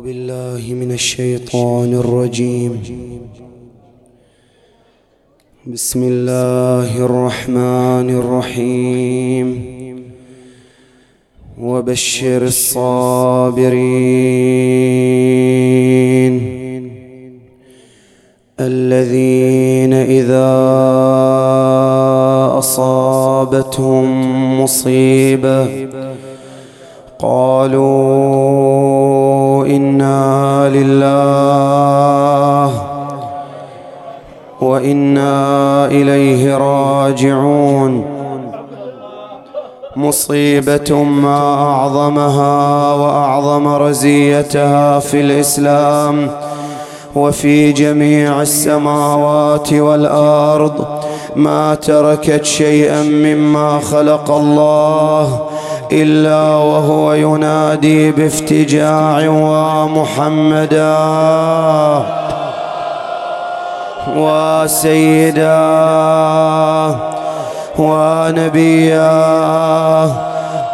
بالله من الشيطان الرجيم. بسم الله الرحمن الرحيم. وبشر الصابرين الذين إذا أصابتهم مصيبة قالوا إنا لله وإنا إليه راجعون. مصيبة ما أعظمها وأعظم رزيتها في الإسلام وفي جميع السماوات والأرض. ما تركت شيئا مما خلق الله إلا وهو ينادي بافتجاع ومحمدا وسيدا ونبيا.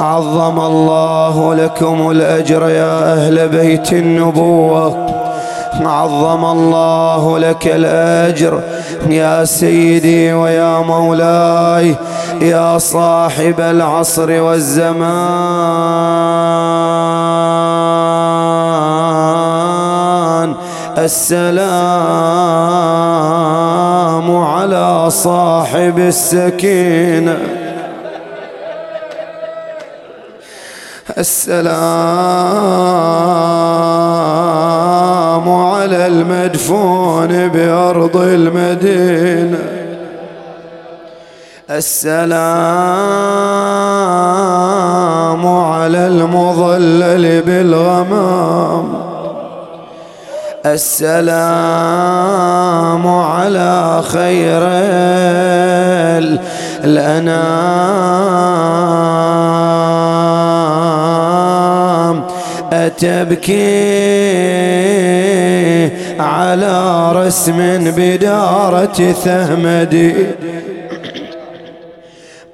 عظم الله لكم الأجر يا أهل بيت النبوة. عظم الله لك الأجر يا سيدي ويا مولاي يا صاحب العصر والزمان. السلام على صاحب السكينة. السلام على المدفون بأرض المدينة. السلام على المظلل بالغمام. السلام على خير الأنام. أتبكي على رسم بدارة ثمدي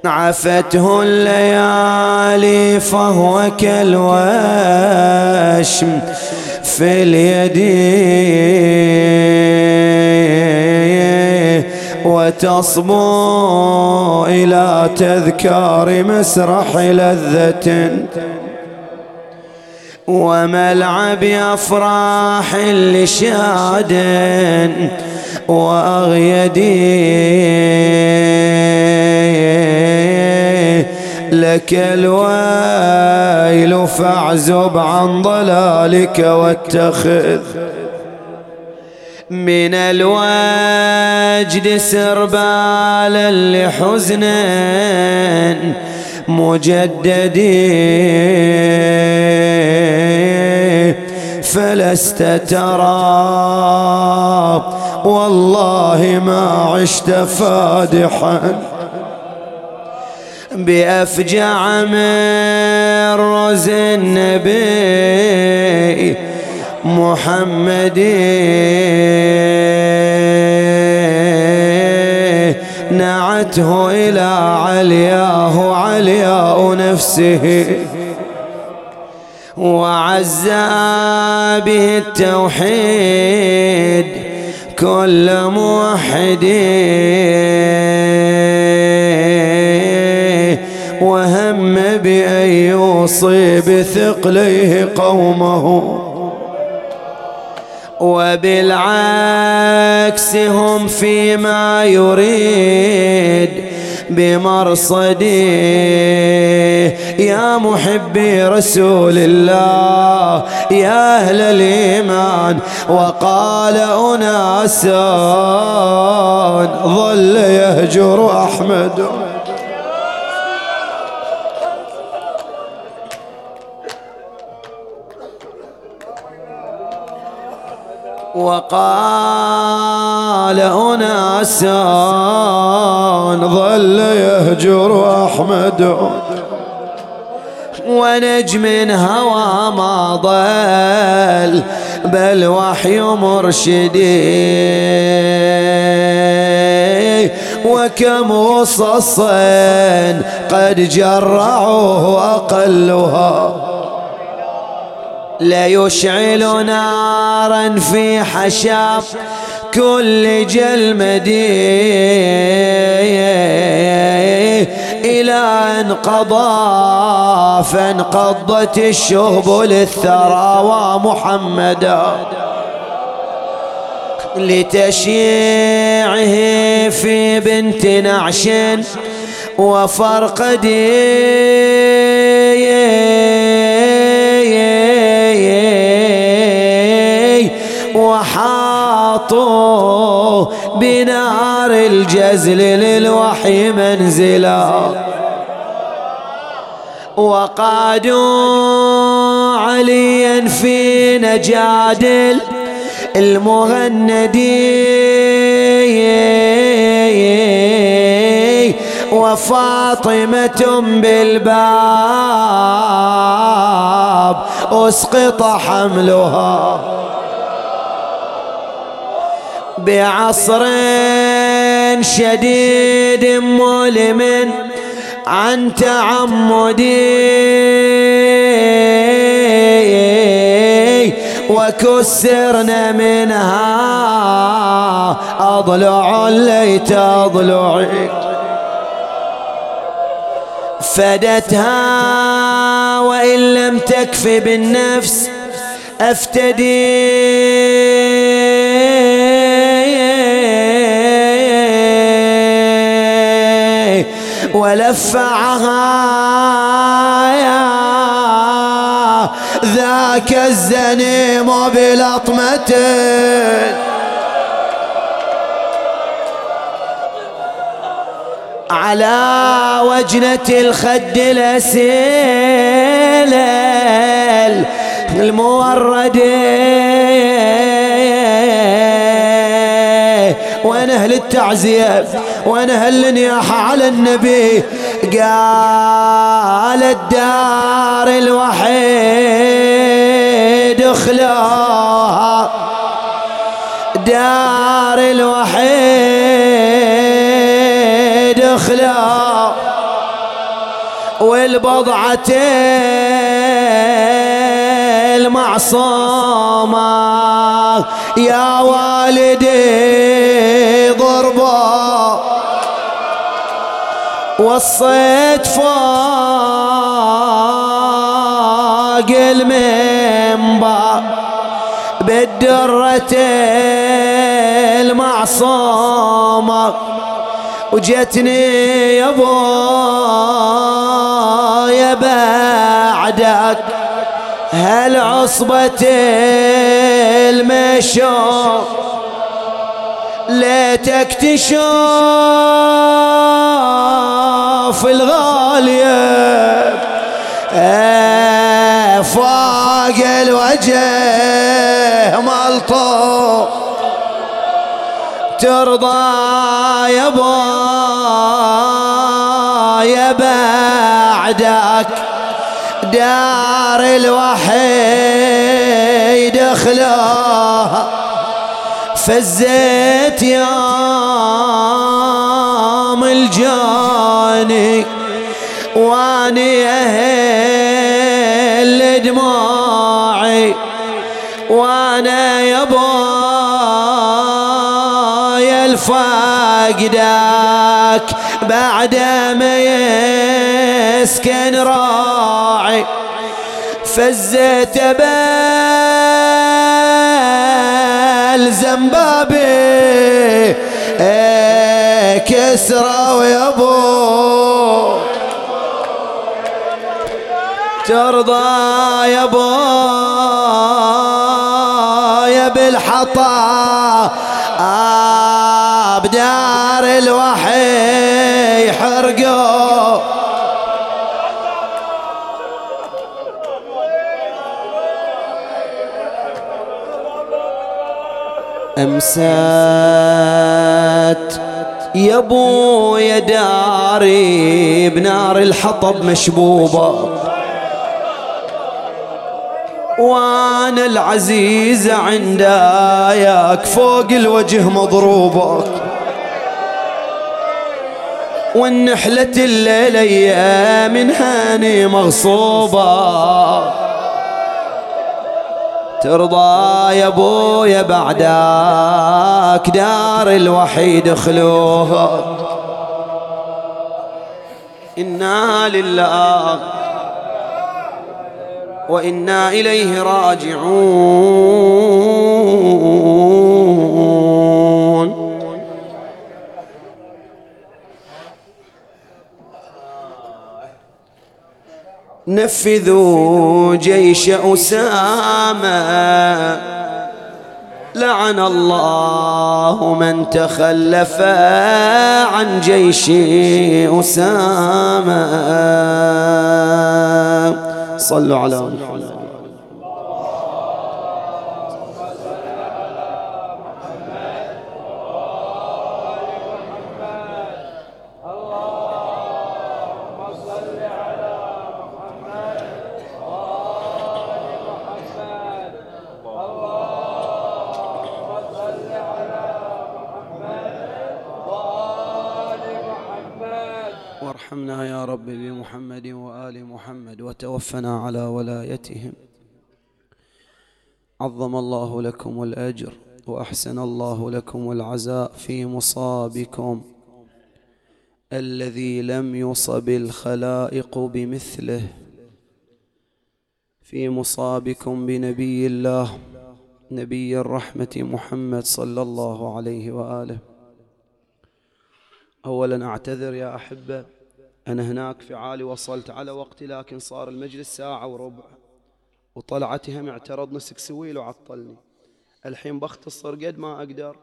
عفته الليالي فهو كالوشم في اليد. وتصبو إلى تذكار مسرح لذة. وملعب أفراح لشاد وأغيدي لك الويل فاعزب عن ضلالك واتخذ من الوجد سربالا لحزن مجدد فلست ترى. والله ما عشت فادحا. بأفجع من رز النبي محمد نعته إلى علياه علياء نفسه. وعز به التوحيد كل موحد. وهم بأن يوصي بثقليه قومه. وبالعكس هم فيما يريد بمرصدي يا محبي رسول الله يا أهل الإيمان وقال أناس ظل يهجر أحمد. وقال أناس ظل يهجر أحمد. ونجم هوى ما ضل بل وحي مرشدي وكم وصص قد جرعوه أقلها. ليشعل نارا في حشاب كل جلمدي إلى أن قضى فانقضت الشهب للثرى ومحمدا لتشييعه في بنت نعش وفرقدي وحاطوا بنار الجزل للوحي منزلا. وقادوا عليا في نجادل المهندي وفاطمة بالباب أسقط حملها. بعصر شديد مؤلم عن تعمدي وكسرنا منها. أضلع ليت أضلعي فدتها وإن لم تكف بالنفس أفتدي ولفعها ذاك الزنيم بلطمة. على وجنة الخد الأسيل الموردين وين أهل التعزية وين أهل النياحة على النبي. قال الدار الوحيد اخلاها دار الوحيد اخلاها والبضعتين المعصومة يا والدي ضربا وصيت فوق المنبر بالدرة المعصومة. وجتني يا يا بعدك. هالعصبة المشوق ليتك تشوف الغالية فوق الوجه ملطو. ترضى يا يا بعدك. دار الوحيد اخلاها فزيت يوم الجاني واني أهل دموعي وأنا يا يا الفاقدك بعد ما يسكن راعي فزيت بالزنبابي إيه كسرى ويابو ترضى يا أبو يا بالحطا. بدار الوحي حرقوا أمسات. يا أبو يا داري بنار الحطب مشبوبة. وأنا العزيزة عنداياك فوق الوجه مضروبة. والنحلة الليلية من هاني مغصوبة ترضى يا ابويا بعدك دار الوحيد خلوها إنا لله وإنا إليه راجعون. نفذوا جيش أسامة. لعن الله من تخلف عن جيش أسامة. صلوا على محمد. وتوفنا على ولايتهم. عظم الله لكم الأجر وأحسن الله لكم العزاء في مصابكم. الذي لم يصب الخلائق بمثله. في مصابكم بنبي الله نبي الرحمة محمد صلى الله عليه وآله. أولا أعتذر يا أحبة. أنا هناك في عالي وصلت على وقتي لكن صار المجلس ساعة وربع. وطلعتهم اعترض نسك سويل وعطلني. الحين بختصر قد ما أقدر.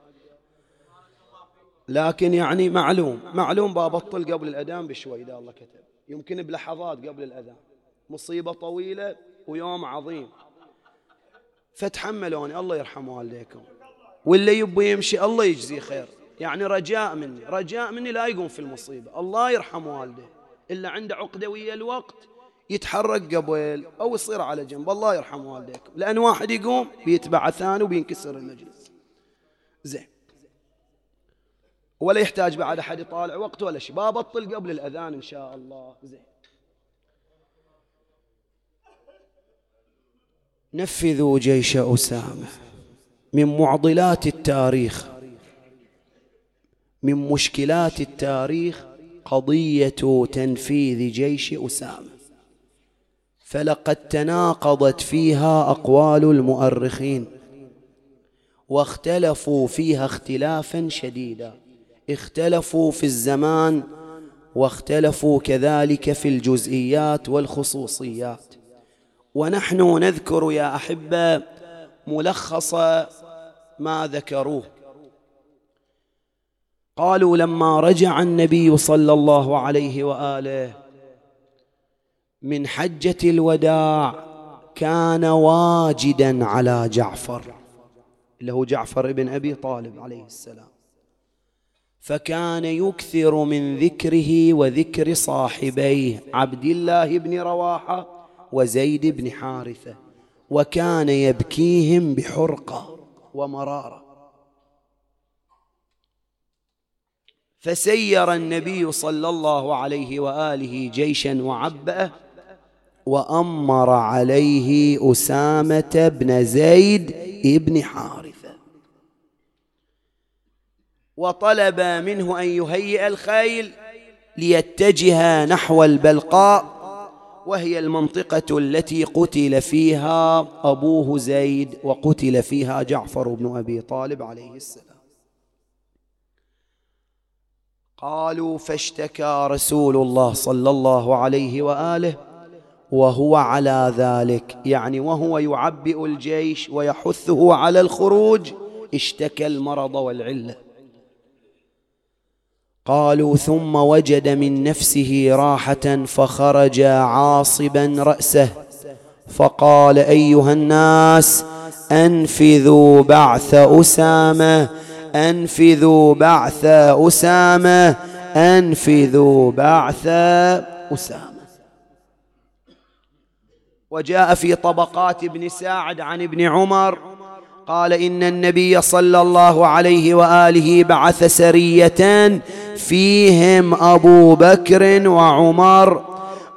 لكن يعني معلوم معلوم ببطل قبل الأذان بشوي إذا الله كتب. يمكن بلحظات قبل الأذان. مصيبة طويلة ويوم عظيم. فتحملوني. الله يرحم والديكم واللي يبي يمشي الله يجزيه خير. يعني رجاء مني. رجاء مني لا يقوم في المصيبة. الله يرحم والده. إلا عنده عقدة ويا الوقت يتحرك قبل أو يصير على جنب. الله يرحم والديكم لأن واحد يقوم بيتبع ثاني وبينكسر المجلس. زين. ولا يحتاج بعد أحد يطالع وقت ولا شيء. بابطل قبل الأذان إن شاء الله. زين. نفذوا جيش أسامة من معضلات التاريخ من مشكلات التاريخ قضية تنفيذ جيش أسامة. فلقد تناقضت فيها أقوال المؤرخين واختلفوا فيها اختلافا شديدا. اختلفوا في الزمان واختلفوا كذلك في الجزئيات والخصوصيات. ونحن نذكر يا أحبة ملخص ما ذكروه. قالوا لما رجع النبي صلى الله عليه وآله من حجة الوداع كان واجدا على جعفر اللي هو جعفر بن أبي طالب عليه السلام. فكان يكثر من ذكره وذكر صاحبيه عبد الله بن رواحة وزيد بن حارثة وكان يبكيهم بحرقة ومرارة. فسير النبي صلى الله عليه وآله جيشا وعبأه وأمر عليه أسامة بن زيد بن حارثة. وطلب منه أن يهيئ الخيل ليتجه نحو البلقاء وهي المنطقة التي قتل فيها أبوه زيد وقتل فيها جعفر بن أبي طالب عليه السلام. قالوا فاشتكى رسول الله صلى الله عليه وآله وهو على ذلك. يعني وهو يعبئ الجيش ويحثه على الخروج اشتكى المرض والعلة. قالوا ثم وجد من نفسه راحة فخرج عاصبا رأسه فقال أيها الناس أنفذوا بعث أسامة أنفذوا بعث أسامة. أنفذوا بعث أسامة. وجاء في طبقات ابن ساعد عن ابن عمر قال إن النبي صلى الله عليه وآله بعث سريه فيهم أبو بكر وعمر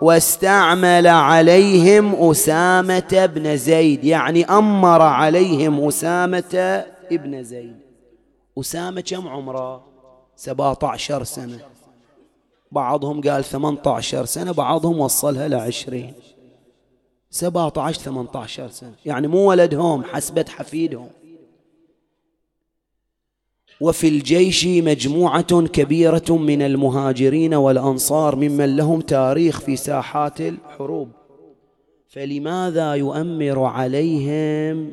واستعمل عليهم أسامة بن زيد. يعني أمر عليهم أسامة ابن زيد. أسامة كم عمره؟ سبعة عشر سنة. بعضهم قال ثمانية عشر سنة بعضهم وصلها سبعة عشر ثمانية عشر سنة. يعني مو ولدهم حسبة حفيدهم. وفي الجيش مجموعة كبيرة من المهاجرين والأنصار ممن لهم تاريخ في ساحات الحروب. فلماذا يؤمر عليهم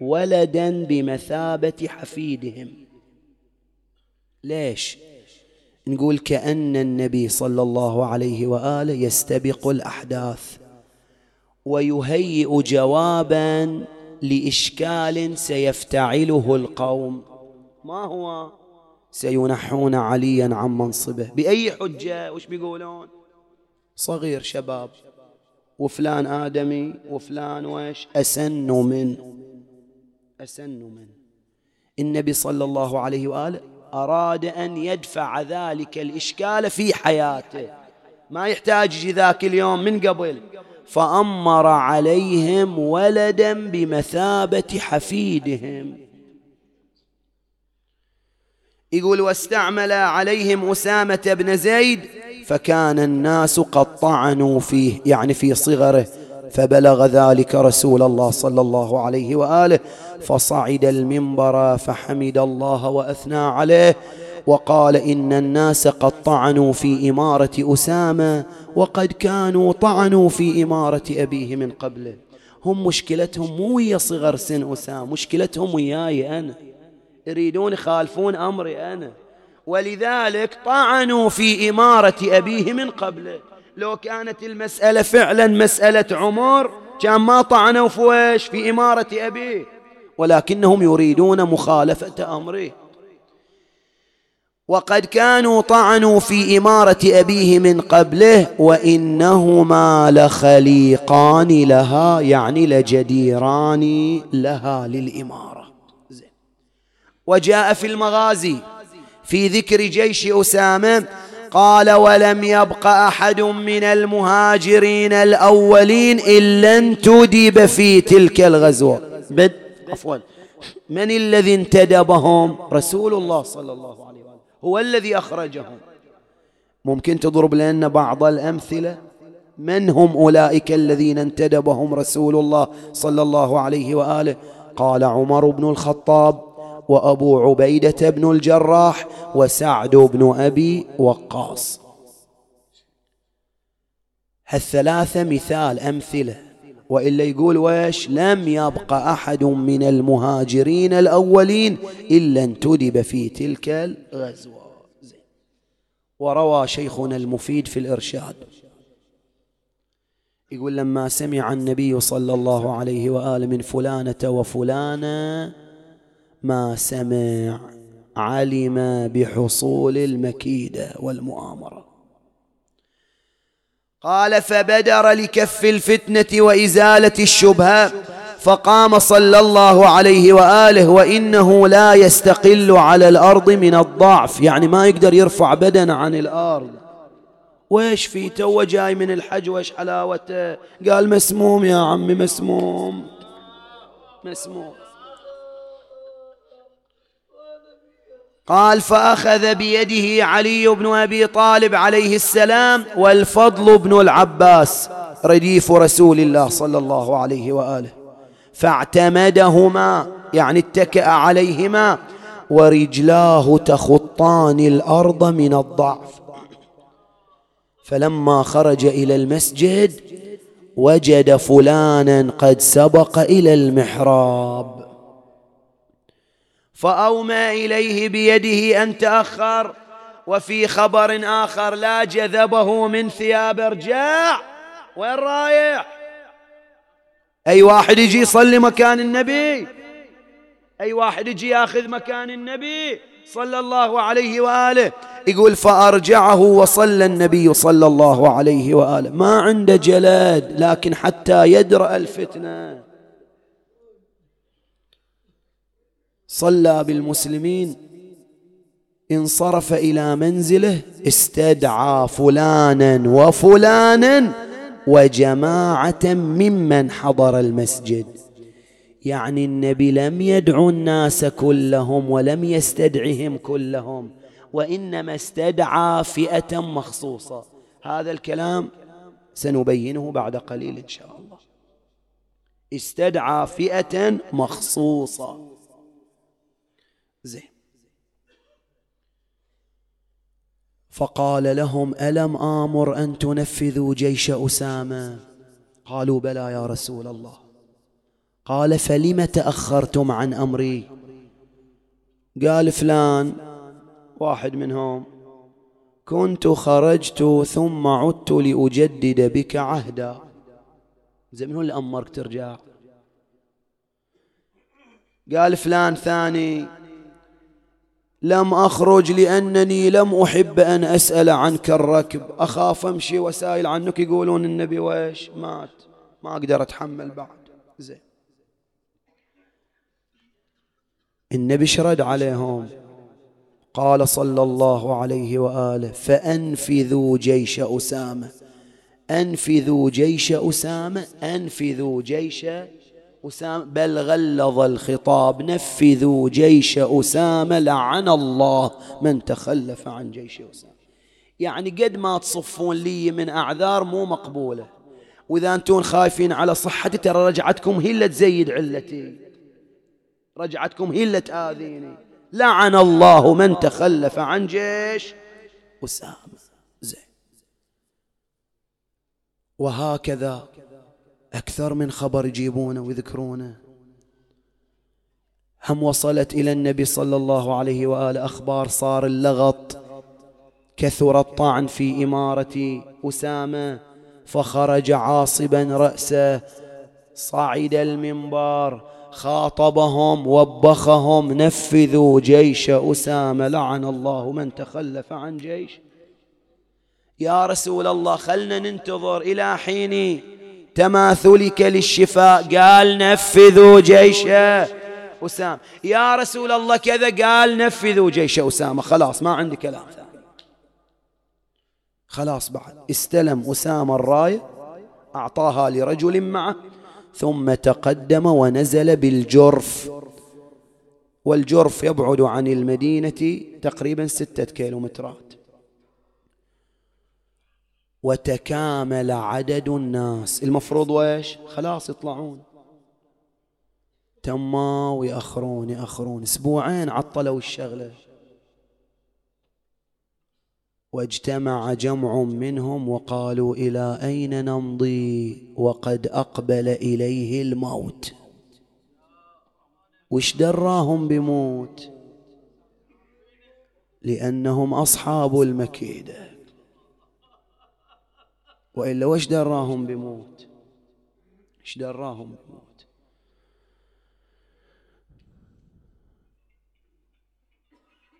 ولدا بمثابة حفيدهم؟ ليش؟ نقول كأن النبي صلى الله عليه وآله يستبق الأحداث ويهيئ جوابا لإشكال سيفتعله القوم. ما هو؟ سينحون عليا عن منصبه. بأي حجة؟ وش بيقولون؟ صغير شباب. وفلان آدمي وفلان وش؟ أسن من أسن من. النبي صلى الله عليه وآله أراد أن يدفع ذلك الإشكال في حياته. ما يحتاج ذاك اليوم من قبل. فأمر عليهم ولدا بمثابة حفيدهم. يقول واستعمل عليهم أسامة بن زيد فكان الناس قد طعنوا فيه يعني في صغره. فبلغ ذلك رسول الله صلى الله عليه وآله فصعد المنبر فحمد الله وأثنى عليه وقال إن الناس قد طعنوا في إمارة أسامة وقد كانوا طعنوا في إمارة أبيه من قبله. هم مشكلتهم مو ويا صغر سن أسامة مشكلتهم وياي أنا. يريدون يخالفون أمري أنا. ولذلك طعنوا في إمارة أبيه من قبله. لو كانت المسألة فعلا مسألة عمر كان ما طعنوا في في إمارة أبيه. ولكنهم يريدون مخالفة أمره. وقد كانوا طعنوا في إمارة أبيه من قبله وإنهما لخليقان لها يعني لجديران لها للإمارة. وجاء في المغازي في ذكر جيش أسامة قال ولم يبق أحد من المهاجرين الأولين إلا انتدب في تلك الغزوة. بد عفوا. من الذي انتدبهم؟ رسول الله صلى الله عليه وسلم هو الذي أخرجهم. ممكن تضرب لنا بعض الأمثلة؟ من هم أولئك الذين انتدبهم رسول الله صلى الله عليه وآله؟ قال عمر بن الخطاب. وأبو عبيدة بن الجراح وسعد بن أبي وقاص. هالثلاثة مثال أمثلة وإلا يقول ويش لم يبق أحد من المهاجرين الأولين إلا انتدب في تلك الغزوة. وروى شيخنا المفيد في الإرشاد. يقول لما سمع النبي صلى الله عليه وآله من فلانة وفلانة ما سمع علم بحصول المكيده والمؤامرة. قال فبدر لكف الفتنة وإزالة الشبهة فقام صلى الله عليه وآله وإنه لا يستقل على الأرض من الضعف يعني ما يقدر يرفع بدنه عن الأرض. ويش في تو جاي من الحج ويش حلاوته؟ قال مسموم يا عمي مسموم. مسموم. قال فأخذ بيده علي بن أبي طالب عليه السلام والفضل بن العباس رديف رسول الله صلى الله عليه وآله. فاعتمدهما يعني اتكأ عليهما ورجلاه تخطان الأرض من الضعف. فلما خرج إلى المسجد وجد فلانا قد سبق إلى المحراب. فأومى إليه بيده أن تأخر وفي خبر آخر لا جذبه من ثياب ارجع وين رايح؟ أي واحد يجي يصلي مكان النبي؟ أي واحد يجي ياخذ مكان النبي صلى الله عليه وآله؟ يقول فأرجعه وصلى النبي صلى الله عليه وآله. ما عنده جلد لكن حتى يدرأ الفتنة. صلى بالمسلمين. انصرف إلى منزله استدعى فلانا وفلانا وجماعة ممن حضر المسجد. يعني النبي لم يدعو الناس كلهم ولم يستدعهم كلهم وإنما استدعى فئة مخصوصة. هذا الكلام سنبينه بعد قليل إن شاء الله. استدعى فئة مخصوصة. زين. فقال لهم ألم آمر أن تنفذوا جيش أسامة؟ قالوا بلى يا رسول الله. قال فلم تأخرتم عن أمري؟ قال فلان واحد منهم. كنت خرجت ثم عدت لأجدد بك عهدا. زي من هو اللي أمرك ترجع؟ قال فلان ثاني. لم أخرج لأنني لم أحب أن أسأل عنك الركب. أخاف أمشي وسائل عنك يقولون النبي ويش مات. ما أقدر أتحمل بعد. زين. النبي شرد عليهم. قال صلى الله عليه وآله فأنفذوا جيش أسامة. أنفذوا جيش أسامة. أنفذوا جيش أسامة بل غلظ الخطاب نفذوا جيش أسامة لعن الله من تخلف عن جيش أسامة. يعني قد ما تصفون لي من أعذار مو مقبولة. وإذا أنتم خايفين على صحتي ترى رجعتكم هي اللي تزيد علتي. رجعتكم هي اللي تآذيني لعن الله من تخلف عن جيش أسامة. زين. وهكذا أكثر من خبر يجيبونه ويذكرونه. هم وصلت إلى النبي صلى الله عليه وآله أخبار صار اللغط. كثر الطعن في إمارة أسامة فخرج عاصبا رأسه. صعد المنبر خاطبهم وبخهم نفذوا جيش أسامة لعن الله من تخلف عن جيش. يا رسول الله خلنا ننتظر إلى حين تماثلك للشفاء قال نفذوا جيش أسامة. يا رسول الله كذا. قال نفذوا جيش أسامة. خلاص ما عندي كلام خلاص بعد. استلم أسامة الراية أعطاها لرجل معه ثم تقدم ونزل بالجرف. والجرف يبعد عن المدينة تقريبا ستة كيلومترات. وتكامل عدد الناس. المفروض ويش خلاص يطلعون. تما ويأخرون يأخرون. أسبوعين عطلوا الشغلة. واجتمع جمع منهم وقالوا إلى أين نمضي؟ وقد أقبل إليه الموت. وش دراهم بموت؟ لأنهم أصحاب المكيدة. وإلا وش دراهم بموت؟ إيش دراهم بموت؟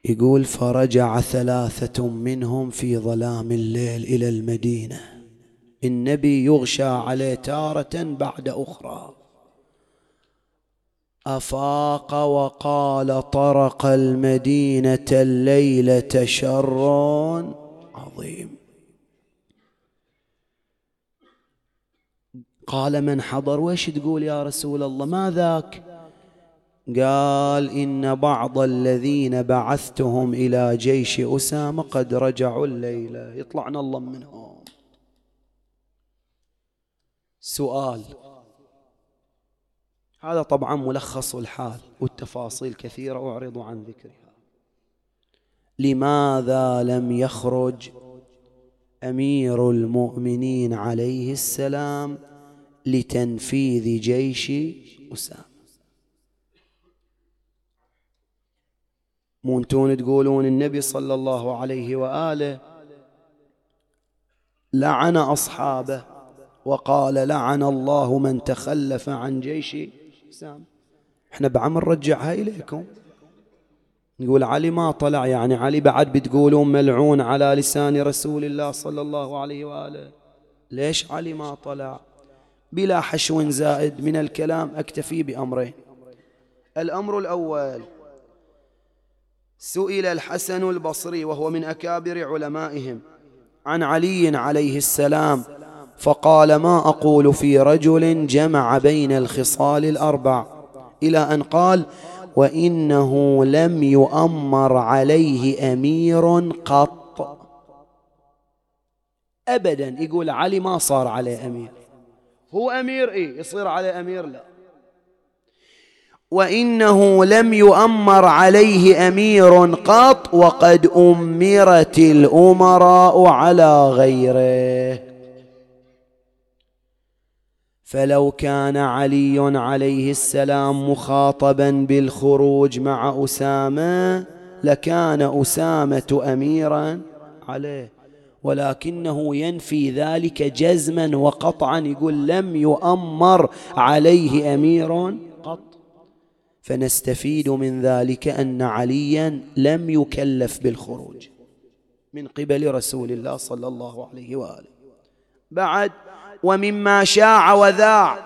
يقول فرجع ثلاثة منهم في ظلام الليل إلى المدينة. النبي يغشى عليه تارة بعد أخرى. أفاق وقال طرق المدينة الليلة شر عظيم. قال من حضر؟ ويش تقول يا رسول الله؟ ما ذاك؟ قال إن بعض الذين بعثتهم إلى جيش أسامة قد رجعوا الليلة. يطلعنا الله منهم. سؤال. هذا طبعا ملخص الحال والتفاصيل كثيرة أعرض عن ذكرها. لماذا لم يخرج أمير المؤمنين عليه السلام لتنفيذ جيش أسامة. مو انتون تقولون النبي صلى الله عليه وآله لعن أصحابه وقال لعن الله من تخلف عن جيش سام إحنا بعمل نرجعها اليكم نقول علي ما طلع يعني علي بعد بتقولون ملعون على لسان رسول الله صلى الله عليه وآله. ليش علي ما طلع؟ بلا حشو زائد من الكلام أكتفي بأمرين. الأمر الأول سئل الحسن البصري وهو من أكابر علمائهم عن علي عليه السلام فقال ما أقول في رجل جمع بين الخصال الأربع؟ إلى أن قال وإنه لم يؤمر عليه أمير قط. أبدا يقول علي ما صار عليه أمير. هو أمير إيه؟ يصير عليه أمير؟ لا. وإنه لم يؤمر عليه أمير قط وقد أمرت الأمراء على غيره. فلو كان علي عليه السلام مخاطبا بالخروج مع أسامة لكان أسامة أميرا عليه. ولكنه ينفي ذلك جزما وقطعا يقول لم يؤمر عليه أمير. قط. فنستفيد من ذلك أن عليا لم يكلف بالخروج من قبل رسول الله صلى الله عليه وآله. بعد ومما شاع وذاع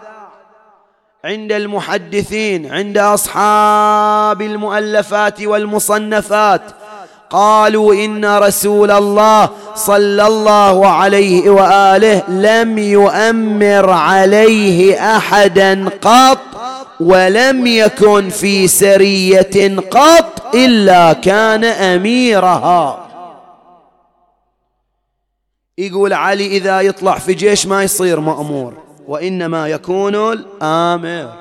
عند المحدثين عند أصحاب المؤلفات والمصنفات قالوا إن رسول الله صلى الله عليه وآله لم يؤمر عليه أحدا قط ولم يكن في سرية قط إلا كان أميرها. يقول علي إذا يطلع في جيش ما يصير مأمور وإنما يكون الآمر.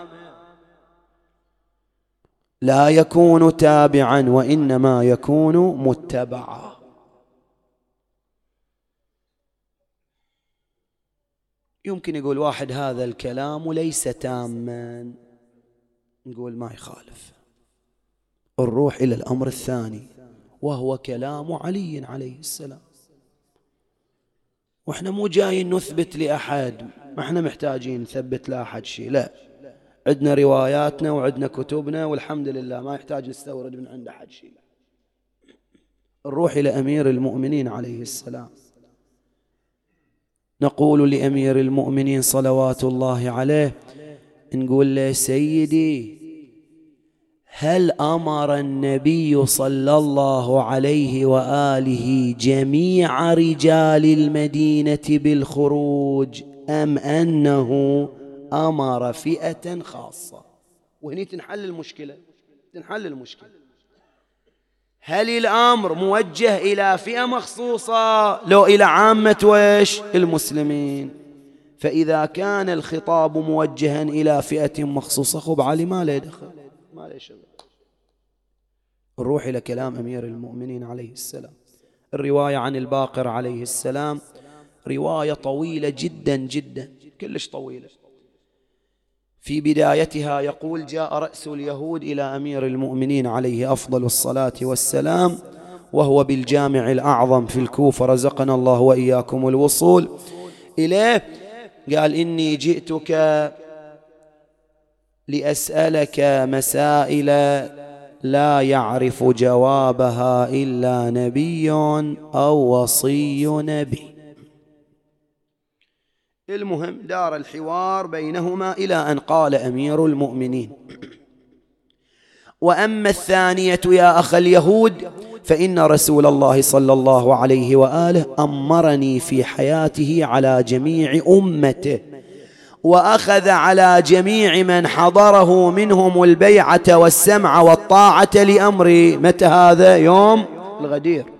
لا يكون تابعا وإنما يكون متبعا. يمكن يقول واحد هذا الكلام ليس تاما. نقول ما يخالف. نروح إلى الأمر الثاني وهو كلام علي عليه السلام. وإحنا مو جايين نثبت لأحد ما إحنا محتاجين نثبت لأحد شيء لا. عندنا رواياتنا وعندنا كتبنا والحمد لله ما يحتاج نستورد من عند أحد شيء. نروح إلى أمير المؤمنين عليه السلام. نقول لأمير المؤمنين صلوات الله عليه نقول له سيدي هل أمر النبي صلى الله عليه وآله جميع رجال المدينة بالخروج أم أنه أمر فئة خاصة. وهني تنحل المشكلة. تنحل المشكلة. هل الأمر موجه إلى فئة مخصوصة؟ لو إلى عامة ويش المسلمين. فإذا كان الخطاب موجها إلى فئة مخصوصة خب علي ما له دخل. ما له شغل. نروح إلى كلام أمير المؤمنين عليه السلام. الرواية عن الباقر عليه السلام. رواية طويلة جدا جدا. كلش طويلة. في بدايتها يقول جاء رأس اليهود إلى أمير المؤمنين عليه أفضل الصلاة والسلام وهو بالجامع الأعظم في الكوفة رزقنا الله وإياكم الوصول إليه. قال إني جئتك لأسألك مسائل لا يعرف جوابها إلا نبي أو وصي نبي. المهم دار الحوار بينهما إلى أن قال أمير المؤمنين. وأما الثانية يا أخ اليهود فإن رسول الله صلى الله عليه وآله أمرني في حياته على جميع أمته وأخذ على جميع من حضره منهم البيعة والسمع والطاعة لأمري. متى هذا يوم؟ الغدير.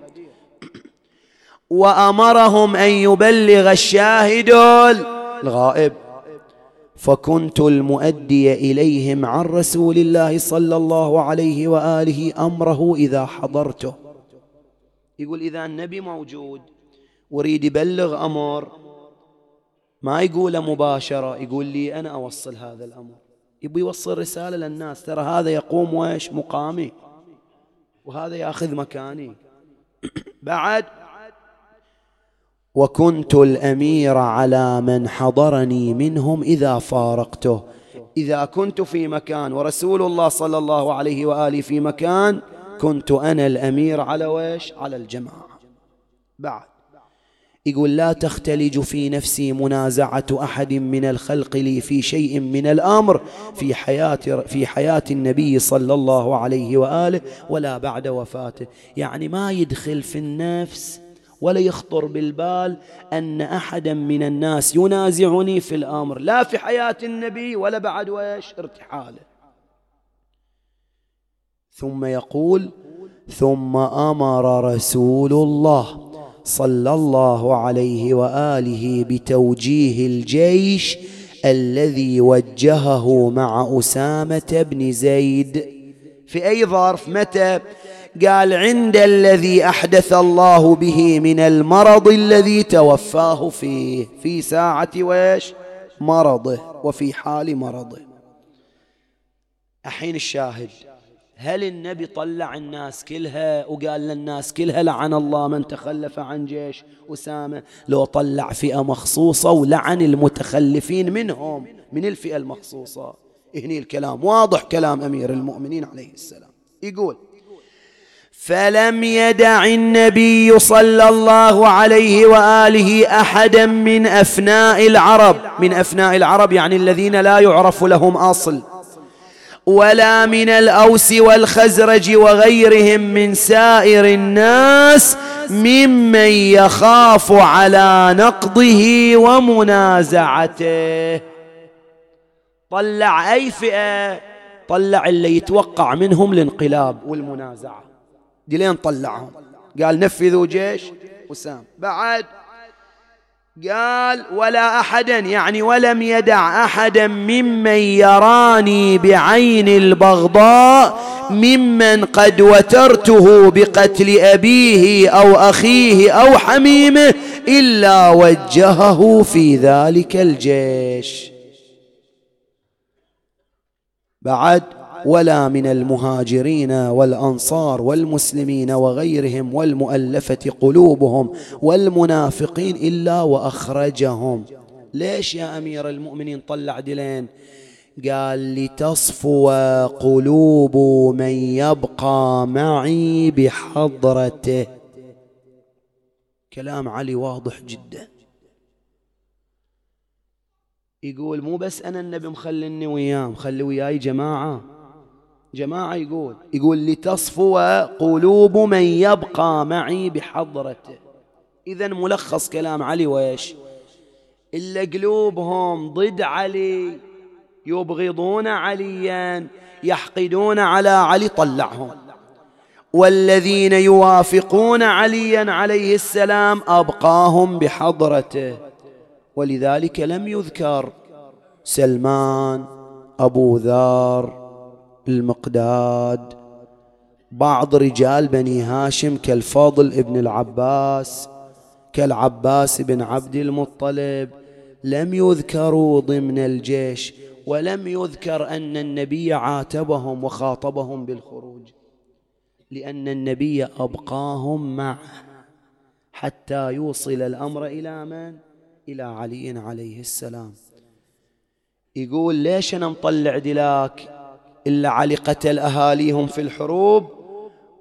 وأمرهم أن يبلغ الشاهد الغائب. فكنت المؤدي إليهم عن رسول الله صلى الله عليه وآله أمره إذا حضرته. يقول إذا النبي موجود وريد يبلغ أمر ما يقول مباشرة يقول لي أنا أوصل هذا الأمر. يبي يوصل رسالة للناس ترى هذا يقوم ويش مقامي. وهذا يأخذ مكاني. بعد وكنت الأمير على من حضرني منهم إذا فارقته. إذا كنت في مكان ورسول الله صلى الله عليه وآله في مكان كنت أنا الأمير على ويش؟ على الجماعة. بعد. يقول لا تختلج في نفسي منازعة أحد من الخلق لي في شيء من الأمر في حياة في حياة النبي صلى الله عليه وآله ولا بعد وفاته. يعني ما يدخل في النفس ولا يخطر بالبال أن أحدا من الناس ينازعني في الأمر. لا في حياة النبي ولا بعد ويش ارتحاله ثم يقول ثم أمر رسول الله صلى الله عليه وآله بتوجيه الجيش الذي وجهه مع أسامة بن زيد. في أي ظرف؟ متى؟ قال عند الذي أحدث الله به من المرض الذي توفاه فيه في ساعة ويش مرضه وفي حال مرضه. الحين الشاهد هل النبي طلع الناس كلها وقال للناس كلها لعن الله من تخلف عن جيش أسامة؟ لو طلع فئة مخصوصة ولعن المتخلفين منهم من الفئة المخصوصة. هني الكلام واضح كلام أمير المؤمنين عليه السلام. يقول فلم يدع النبي صلى الله عليه وآله أحدا من أفناء العرب. من أفناء العرب يعني الذين لا يعرف لهم أصل. ولا من الأوس والخزرج وغيرهم من سائر الناس ممن يخاف على نقضه ومنازعته. طلع أي فئة؟ طلع اللي يتوقع منهم الانقلاب والمنازعة. دي لين طلعهم. قال نفذوا جيش وسام. بعد قال ولا احدا يعني ولم يدع احدا ممن يراني بعين البغضاء ممن قد وترته بقتل أبيه أو أخيه أو حميمه إلا وجهه في ذلك الجيش. بعد ولا من المهاجرين والأنصار والمسلمين وغيرهم والمؤلفة قلوبهم والمنافقين إلا وأخرجهم. ليش يا أمير المؤمنين طلع دلين قال لتصفو قلوب من يبقى معي بحضرته. كلام علي واضح جدا. يقول مو بس أنا النبي مخلني وياه مخلي وياي جماعة. جماعة يقول يقول لتصفو قلوب من يبقى معي بحضرته إذا ملخص كلام علي ويش؟ إلا قلوبهم ضد علي يبغضون عليا يحقدون على علي طلعهم. والذين يوافقون عليا عليه السلام أبقاهم بحضرته ولذلك لم يذكر سلمان أبو ذر المقداد بعض رجال بني هاشم كالفضل ابن العباس كالعباس بن عبد المطلب لم يذكروا ضمن الجيش ولم يذكر أن النبي عاتبهم وخاطبهم بالخروج لأن النبي أبقاهم معه حتى يوصل الأمر إلى من؟ إلى علي عليه السلام. يقول ليش أنا مطلع دلاك؟ إلا علي قتل أهاليهم في الحروب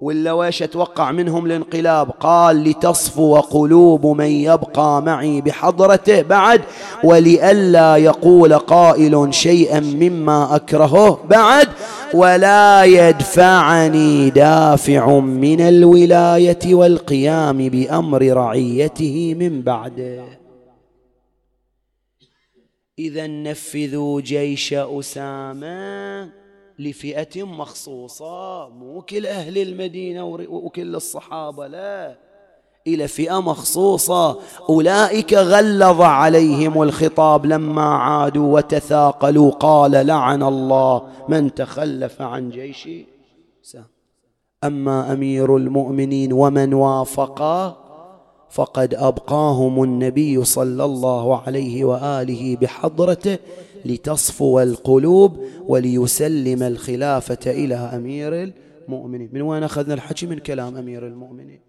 ولا ويش أتوقع منهم الانقلاب؟ قال لتصفو قلوب من يبقى معي بحضرته بعد ولئلا يقول قائل شيئا مما أكرهه بعد ولا يدفعني دافع من الولاية والقيام بأمر رعيته من بعده إذا نفذوا جيش أسامة. لفئة مخصوصة مو كل أهل المدينة وكل الصحابة لا. إلى فئة مخصوصة. أولئك غلظ عليهم الخطاب لما عادوا وتثاقلوا. قال لعن الله من تخلف عن جيش أما أمير المؤمنين ومن وافقه فقد أبقاهم النبي صلى الله عليه وآله بحضرته لتصفو القلوب وليسلم الخلافة إلى أمير المؤمنين. من وين أخذنا الحكي؟ من كلام أمير المؤمنين.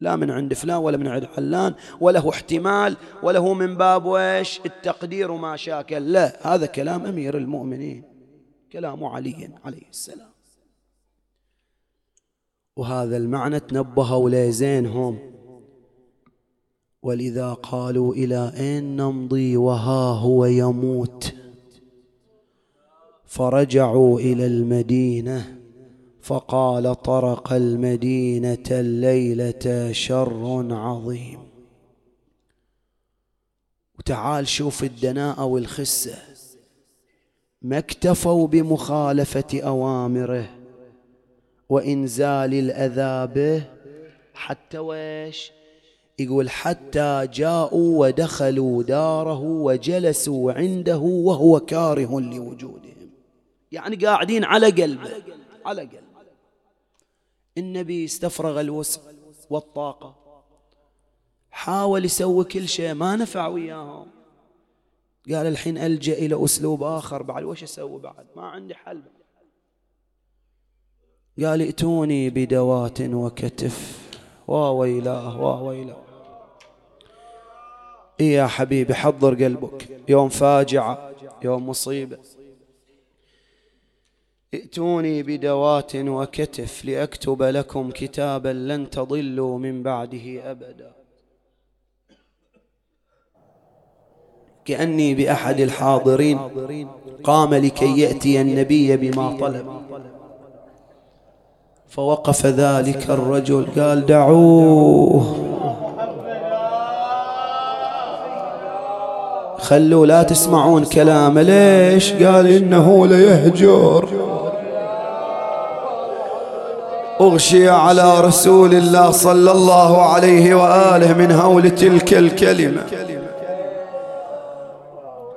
لا من عند فلان ولا من عند حلان وله احتمال وله من باب ويش التقدير وما شاكل. لا هذا كلام أمير المؤمنين. كلام علي عليه السلام. وهذا المعنى تنبهوا لزينهم ولذا قالوا إلى أين نمضي وها هو يموت؟ فرجعوا إلى المدينة فقال طرق المدينة الليلة شر عظيم. وتعال شوف الدناءه والخسة. ما اكتفوا بمخالفة أوامره وإنزال الاذى به حتى ويش يقول حتى جاءوا ودخلوا داره وجلسوا عنده وهو كاره لوجودهم. يعني قاعدين على قلبه على قلبه. النبي استفرغ الوسع والطاقة. حاول يسوي كل شيء ما نفع وياهم. قال الحين ألجأ إلى أسلوب آخر بعد. وش أسوي بعد؟ ما عندي حل. قال ائتوني بدوات وكتف. واويلاه واويلاه إيه يا حبيبي حضر قلبك. يوم فاجعة يوم مصيبة. ائتوني بدوات وكتف لأكتب لكم كتابا لن تضلوا من بعده أبدا. كأني بأحد الحاضرين قام لكي يأتي النبي بما طلب. فوقف ذلك الرجل قال دعوه. خلوا لا تسمعون كلامه ليش؟ قال إنه ليهجر. أغشي على رسول الله صلى الله عليه وآله من هول تلك الكلمة.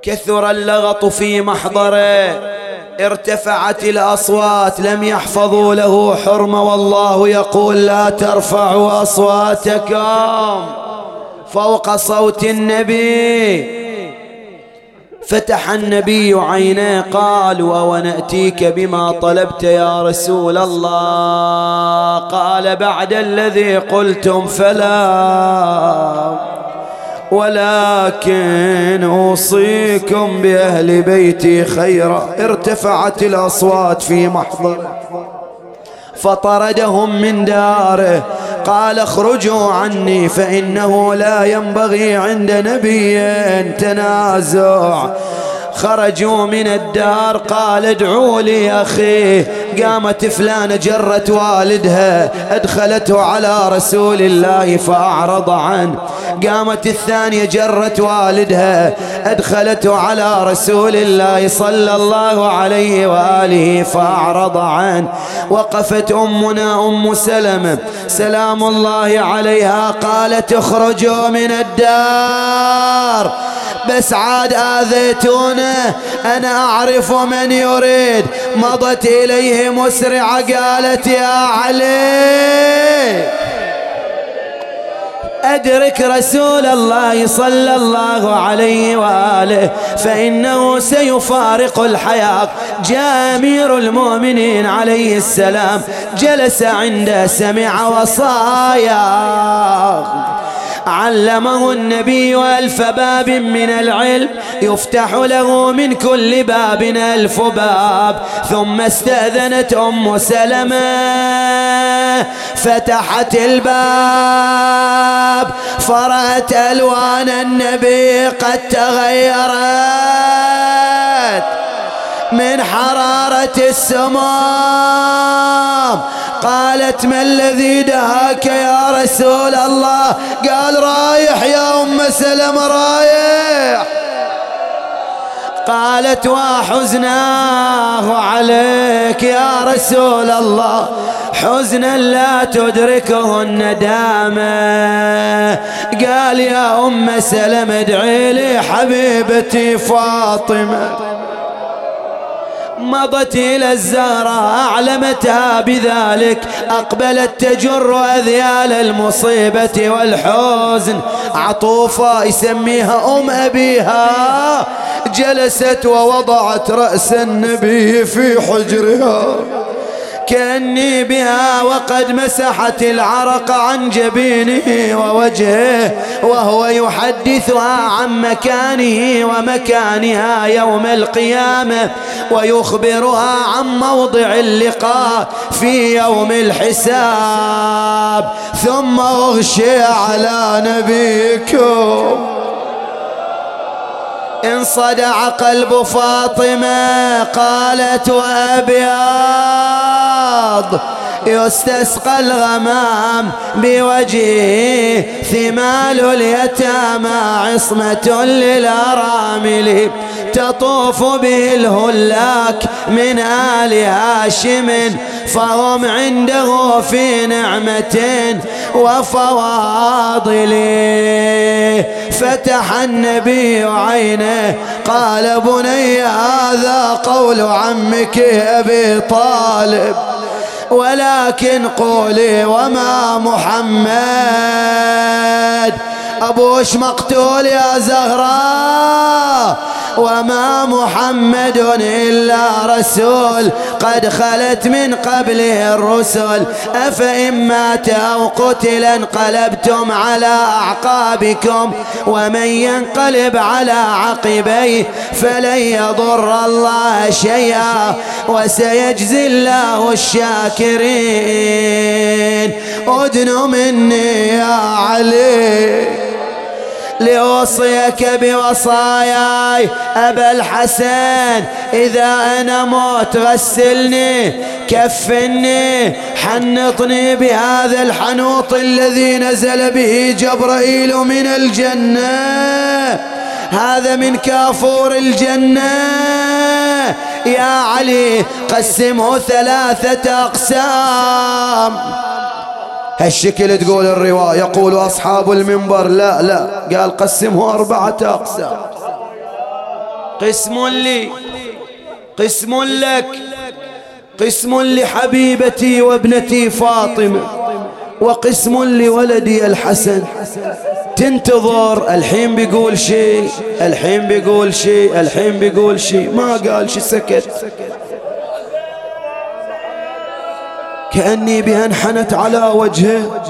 كثر اللغط في محضره. ارتفعت الأصوات لم يحفظوا له حرمة. والله يقول لا ترفعوا أصواتكم فوق صوت النبي. فتح النبي عينيه قال ونأتيك بما طلبت يا رسول الله؟ قال بعد الذي قلتم فلا ولكن أوصيكم بأهل بيتي خيرا. ارتفعت الأصوات في محضره فطردهم من داره. قال اخرجوا عني فإنه لا ينبغي عند نبي تنازع. خرجوا من الدار قال ادعوا لي أخيه قامت فلانة جرت والدها أدخلته على رسول الله فأعرض عنه. قامت الثانية جرت والدها أدخلته على رسول الله صلى الله عليه وآله فأعرض عنه. وقفت أمنا أم سلمة سلام الله عليها قالت اخرجوا من الدار. بس عاد آذيتونه أنا أعرف من يريد. مضت إليه مسرعة قالت يا علي. أدرك رسول الله صلى الله عليه وآله فإنه سيفارق الحياة. جاء أمير المؤمنين عليه السلام جلس عنده سمع وصايا. علمه النبي ألف باب من العلم يفتح له من كل باب ألف باب. ثم استأذنت أم سلمة فتحت الباب. فرأت ألوان النبي قد تغيرت من حرارة السمام قالت ما الذي دهاك يا رسول الله؟ قال رايح يا أم سلم رايح. قالت وحزناه عليك يا رسول الله. حزنا لا تدركه الندامة قال يا أم سلم ادعي لي حبيبتي فاطمة. مضت إلى الزهراء أعلمتها بذلك. أقبلت تجر أذيال المصيبة والحزن. عطوفة يسميها أم أبيها. جلست ووضعت رأس النبي في حجرها. كأني بها وقد مسحت العرق عن جبينه ووجهه وهو يحدثها عن مكانه ومكانها يوم القيامة. ويخبرها عن موضع اللقاء في يوم الحساب. ثم أغشي على نبيكم. انصدع قلب فاطمة قالت وأبيض يستسقى الغمام بوجهه ثمال اليتامى عصمة للأرامل. تطوف به الهلاك من آل هاشم فهم عنده في نعمة وفواضل. فتح النبي عينه قال بني هذا قول عمك أبي طالب ولكن قولي وما محمد. أبوش مقتول يا زهراء وما محمد إلا رسول قد خلت من قبله الرسل. أفإن مات أو قتل انقلبتم على أعقابكم ومن ينقلب على عقبيه فلن يضر الله شيئا وسيجزي الله الشاكرين. أدن مني يا علي. لأوصيك بوصاياي أبا الحسن إذا أنا موت غسلني كفني حنطني بهذا الحنوط الذي نزل به جبرائيل من الجنة. هذا من كافور الجنة. يا علي قسمه ثلاثة أقسام. هالشكل تقول الرواية يقول أصحاب المنبر لا لا. قال قسمه أربعة أقسام. قسم لي قسم لك. قسم لحبيبتي وابنتي فاطمة وقسم لولدي الحسن. تنتظر الحين بيقول شيء الحين بيقول شيء الحين بيقول شيء. ما قال شيء سكت. كأني بها انحنت على وجهه.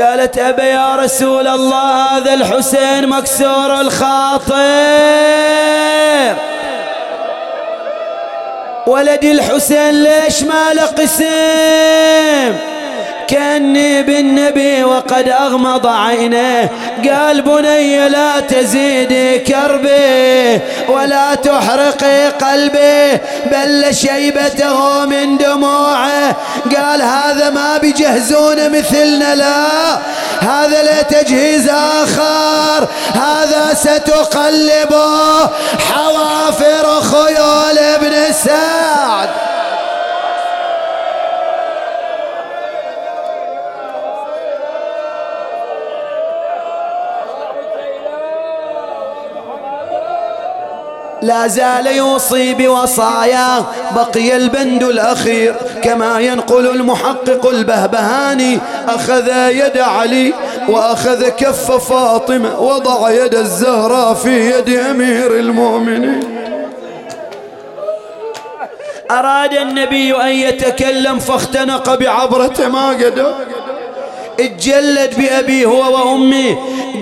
قالت أبا يا رسول الله هذا الحسين مكسور الخاطر. ولدي الحسين ليش ما له قسم؟ كأني بالنبي وقد أغمض عينيه. قال بني لا تزيدي كربي ولا تحرقي قلبي بل شيبته من دموعه. قال هذا ما بيجهزون مثلنا لا هذا لا تجهيز آخر هذا ستقلبه حوافر خيول ابن سعد. لا زال يوصي بوصايا بقي البند الأخير كما ينقل المحقق البهبهاني أخذ يد علي وأخذ كف فاطمة وضع يد الزهراء في يد أمير المؤمنين. أراد النبي أن يتكلم فاختنق بعبرة ما قدر اتجلد بأبيه هو وأمي.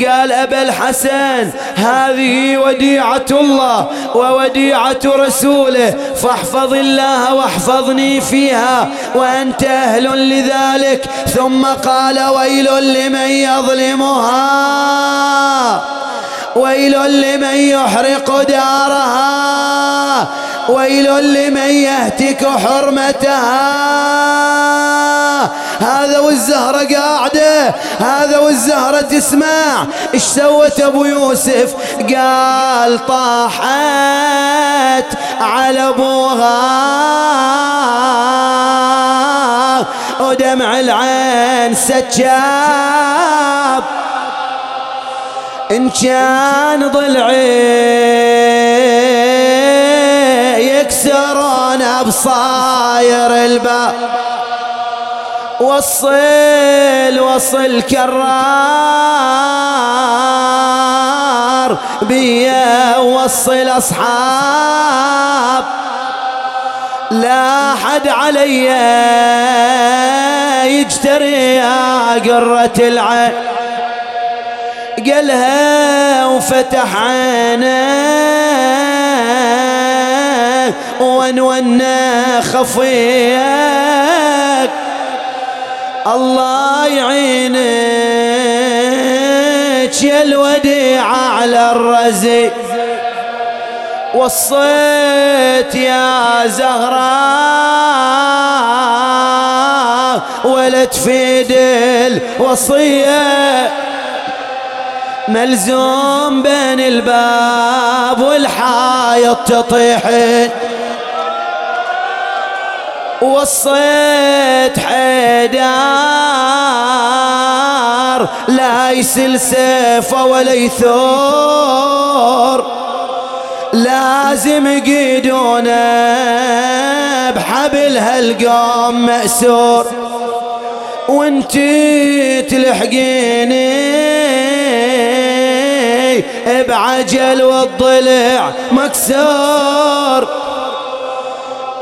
قال أبا الحسن هذه وديعة الله ووديعة رسوله فاحفظ الله واحفظني فيها وأنت أهل لذلك. ثم قال ويل لمن يظلمها ويل لمن يحرق دارها ويل لمن يهتك حرمتها. هذا والزهرة قاعدة هذا والزهرة تسمع. إيش سوت أبو يوسف؟ قال طاحت على أبوها. ودمع العين سجاب إن كان ضلعي يكسرون بصاير الباب. وصل وصل كرار بيا وصل أصحاب. لا حد علي يجتري يا قرة العين. قالها وفتح عينه ونونا خفيك الله يعينك يا الوديعة على الرزي. وصيت يا زهراء ولا تفيد الوصية. ملزوم بين الباب والحايط تطيحين وصيت حيدار لا يسل سيفه ولا يثور. لازم يقيدونه بحبل هالقوم مأسور. وانتي تلحقيني بعجل والضلع مكسور.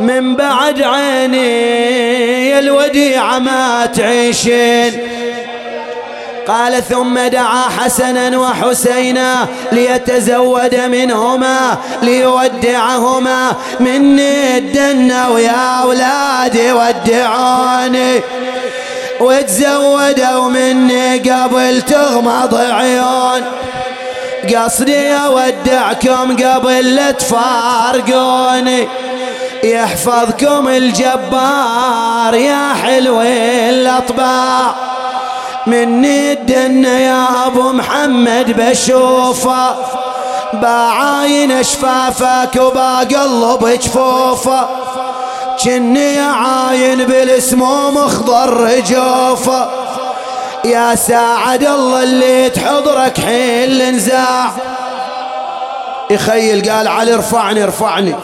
من بعد عيني الوديعة ما تعيشين. قال ثم دعا حسنا وحسينا ليتزود منهما ليودعهما مني الدنا ويا أولادي ودعوني وتزودوا مني قبل تغمض عيون قصدي أودعكم قبل لا تفارقوني. يحفظكم الجبار يا حلو الاطباع مني الدنة يا أبو محمد بشوفة. بعاين شفافك وبقلب جفوفه كني عاين بالاسموم اخضر جوفه يا ساعد الله اللي تحضرك حين الانزاع يخيل قال علي ارفعني ارفعني.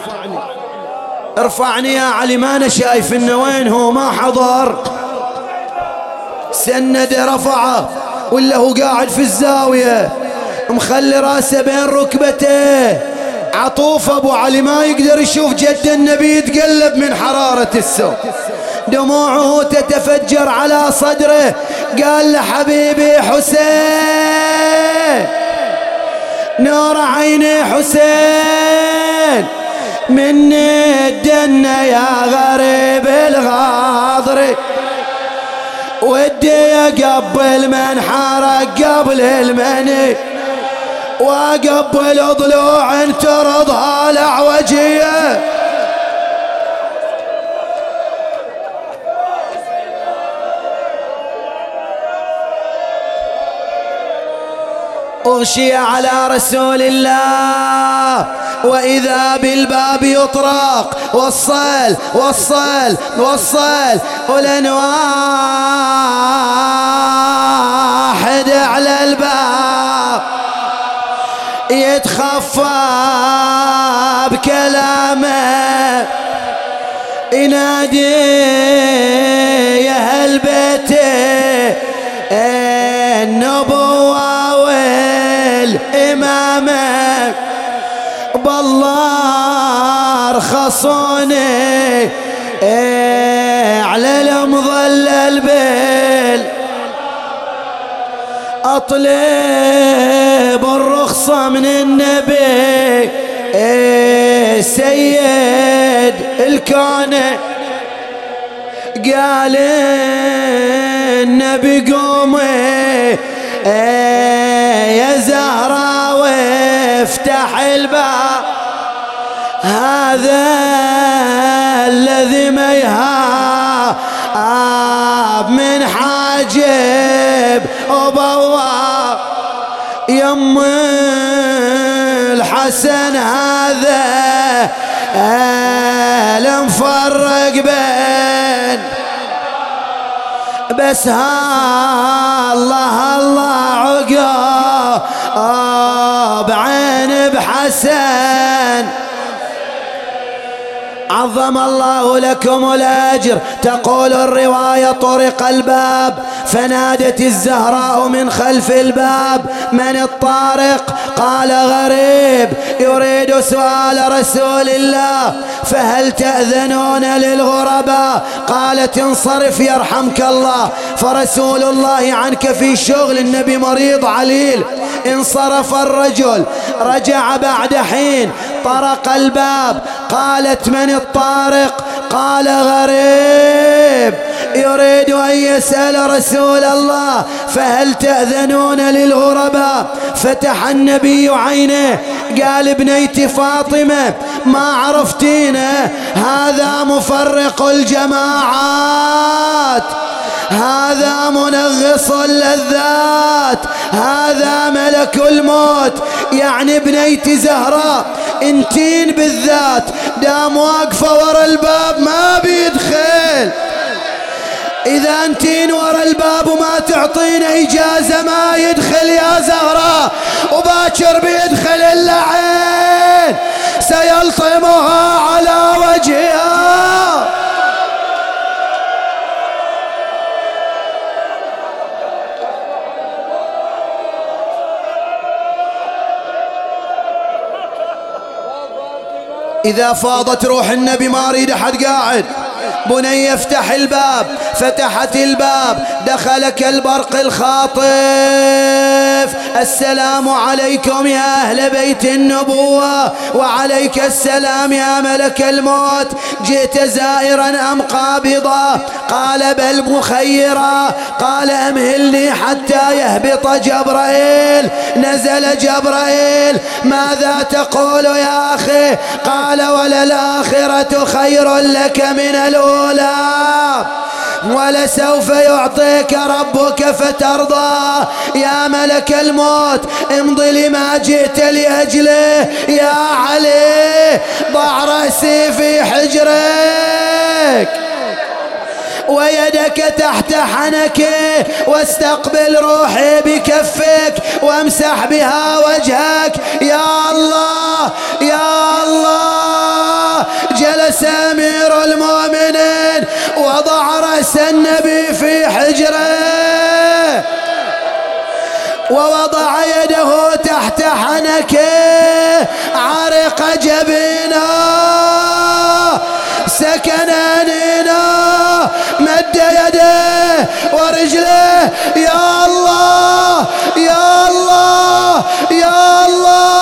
ارفعني يا علي ما أنا شايف إنه وين هو ما حضر. سند رفعه ولا هو قاعد في الزاوية. مخلي راسه بين ركبته. عطوف أبو علي ما يقدر يشوف جد النبي يتقلب من حرارة السوق. دموعه تتفجر على صدره. قال لحبيبي حسين نور عيني حسين. مني الدنة يا غريب الغاضري ودي اقبل من حرق قبل المني. واقبل ضلوع ترضها الاعوجيه أغشي على رسول الله. وإذا بالباب يطرق وصل وصل وصل ولن واحد على الباب. يتخفى بكلامه. ينادي يا هالبيت النبوة والإمامة بالله رخصوني. على المظلل بال أطلب الرخصة من النبي. سيد الكون قال النبي قومي. زهرة وافتح الباب. هذا الذي ما يهاب من حاجب وبواب يم الحسن هذا المفرق بين. بس ها الله الله عقاب عين بحسن عظم الله لكم الأجر. تقول الرواية طرق الباب فنادت الزهراء من خلف الباب. من الطارق؟ قال غريب يريد سؤال رسول الله. فهل تأذنون للغرباء؟ قالت انصرف يرحمك الله. فرسول الله عنك في شغل النبي مريض عليل. انصرف الرجل. رجع بعد حين. طرق الباب قالت من الطارق؟ قال غريب. يريد أن يسأل رسول الله فهل تأذنون للغرباء؟ فتح النبي عينه قال ابنيت فاطمة ما عرفتينه؟ هذا مفرق الجماعات. هذا منغص اللذات هذا ملك الموت. يعني بنيتي زهراء انتين بالذات. دام واقفة ورا الباب ما بيدخل. إذا أنتين ورا الباب وما تعطينا إجازة ما يدخل يا زهراء وباكر بيدخل اللعين سيلطمها إذا فاضت روح النبي ما أريد أحد قاعد. بني افتح الباب فتحت الباب دخلك البرق الخاطف. السلام عليكم يا أهل بيت النبوة وعليك السلام يا ملك الموت. جئت زائرا أم قابضا؟ قال بل مخيرا قال أمهلني حتى يهبط جبرائيل. نزل جبرائيل. ماذا تقول يا أخي؟ قال وللآخرة خير لك من الأولى. ولسوف يعطيك ربك فترضى. يا ملك الموت امضي لما جئت لأجله. يا علي ضع رأسي في حجرك. ويدك تحت حنكه واستقبل روحي بكفك وامسح بها وجهك. يا الله يا الله جلس أمير المؤمنين وضع رأس النبي في حجره. ووضع يده تحت حنكه يا الله يا الله يا الله.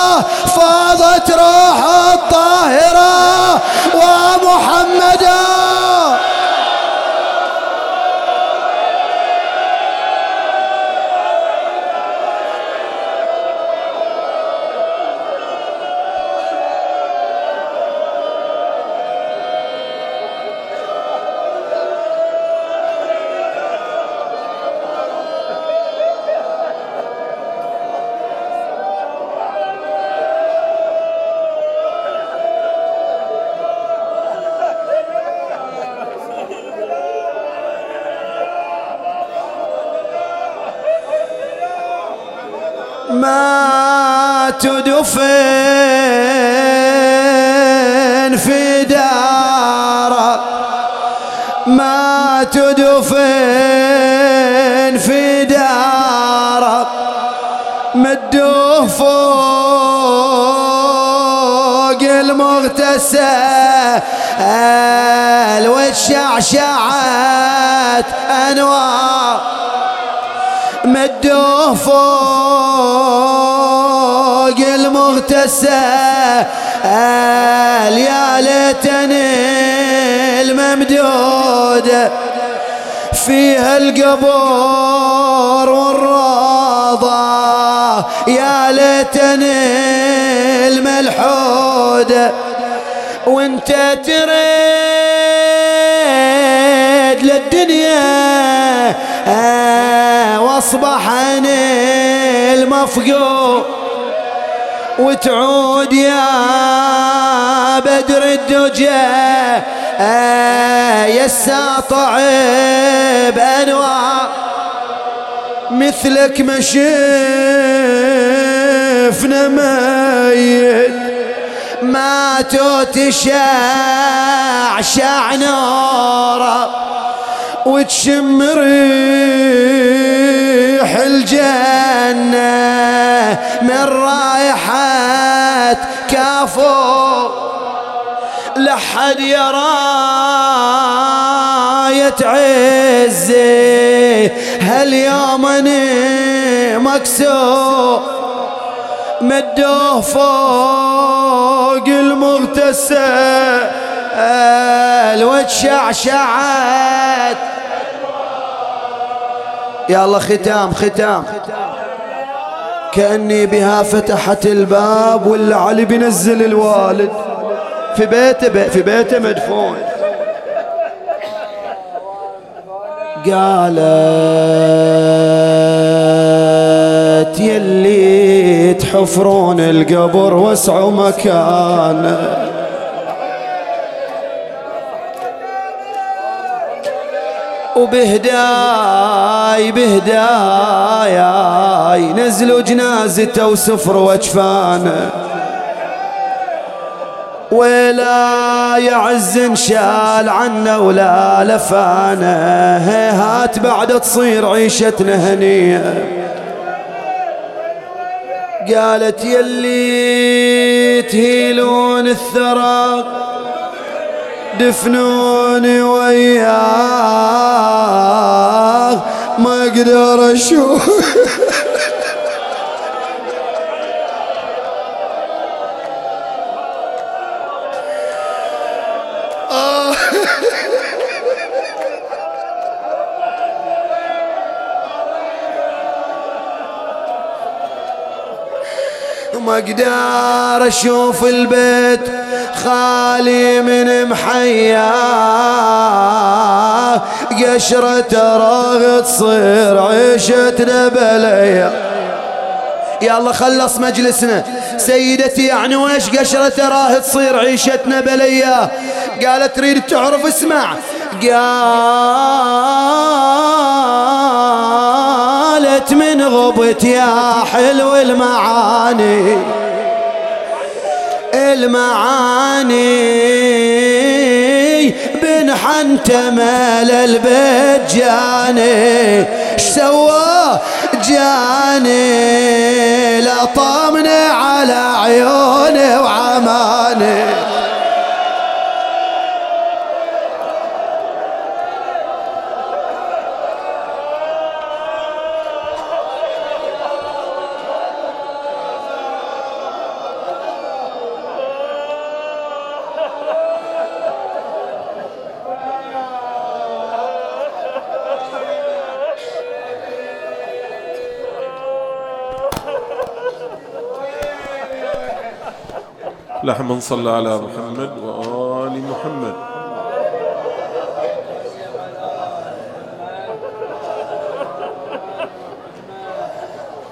فوق المغتسل يا ليتني الممدود. فيها القبور والروضة يا ليتني الملحود. وانت تريد للدنيا واصبح المفقود وتعود يا بدر الدجى. يا الساطع بانوار مثلك ما شفنا ميت. تشاف وتشعشع نوره. وتشم ريح الجنة من رائحة كافور. لحد يراية عزي هاليوم أنا مكسور؟ مدوه فوق المغتسل. وتشعشعت يا الله ختام ختام. كأني بها فتحت الباب ولا علي بنزل الوالد. في بيته في بيته مدفون. قالت يلي تحفرون القبر وسعوا مكانه. وبهداي بهداي. نزلوا جنازته وسفر وجفانه ولا يعز انشال عنا ولا لفانا هات بعد تصير عيشتنا هنيه قالت يلي تهيلون الثرى. دفنوني وياه ما أقدر أشوف. ما أقدر أشوف البيت. خالي من محيا قشرة راغ تصير عيشتنا بليا. يا الله خلص مجلسنا. سيدتي يعني ويش قشرة راه تصير عيشتنا بليا. قالت تريد تعرف اسمع. قالت من غبت يا حلو المعاني. المعاني بن حنتمل البيت جاني. سوى جاني؟ لطمني على عيوني وعماني. لحما صلى على محمد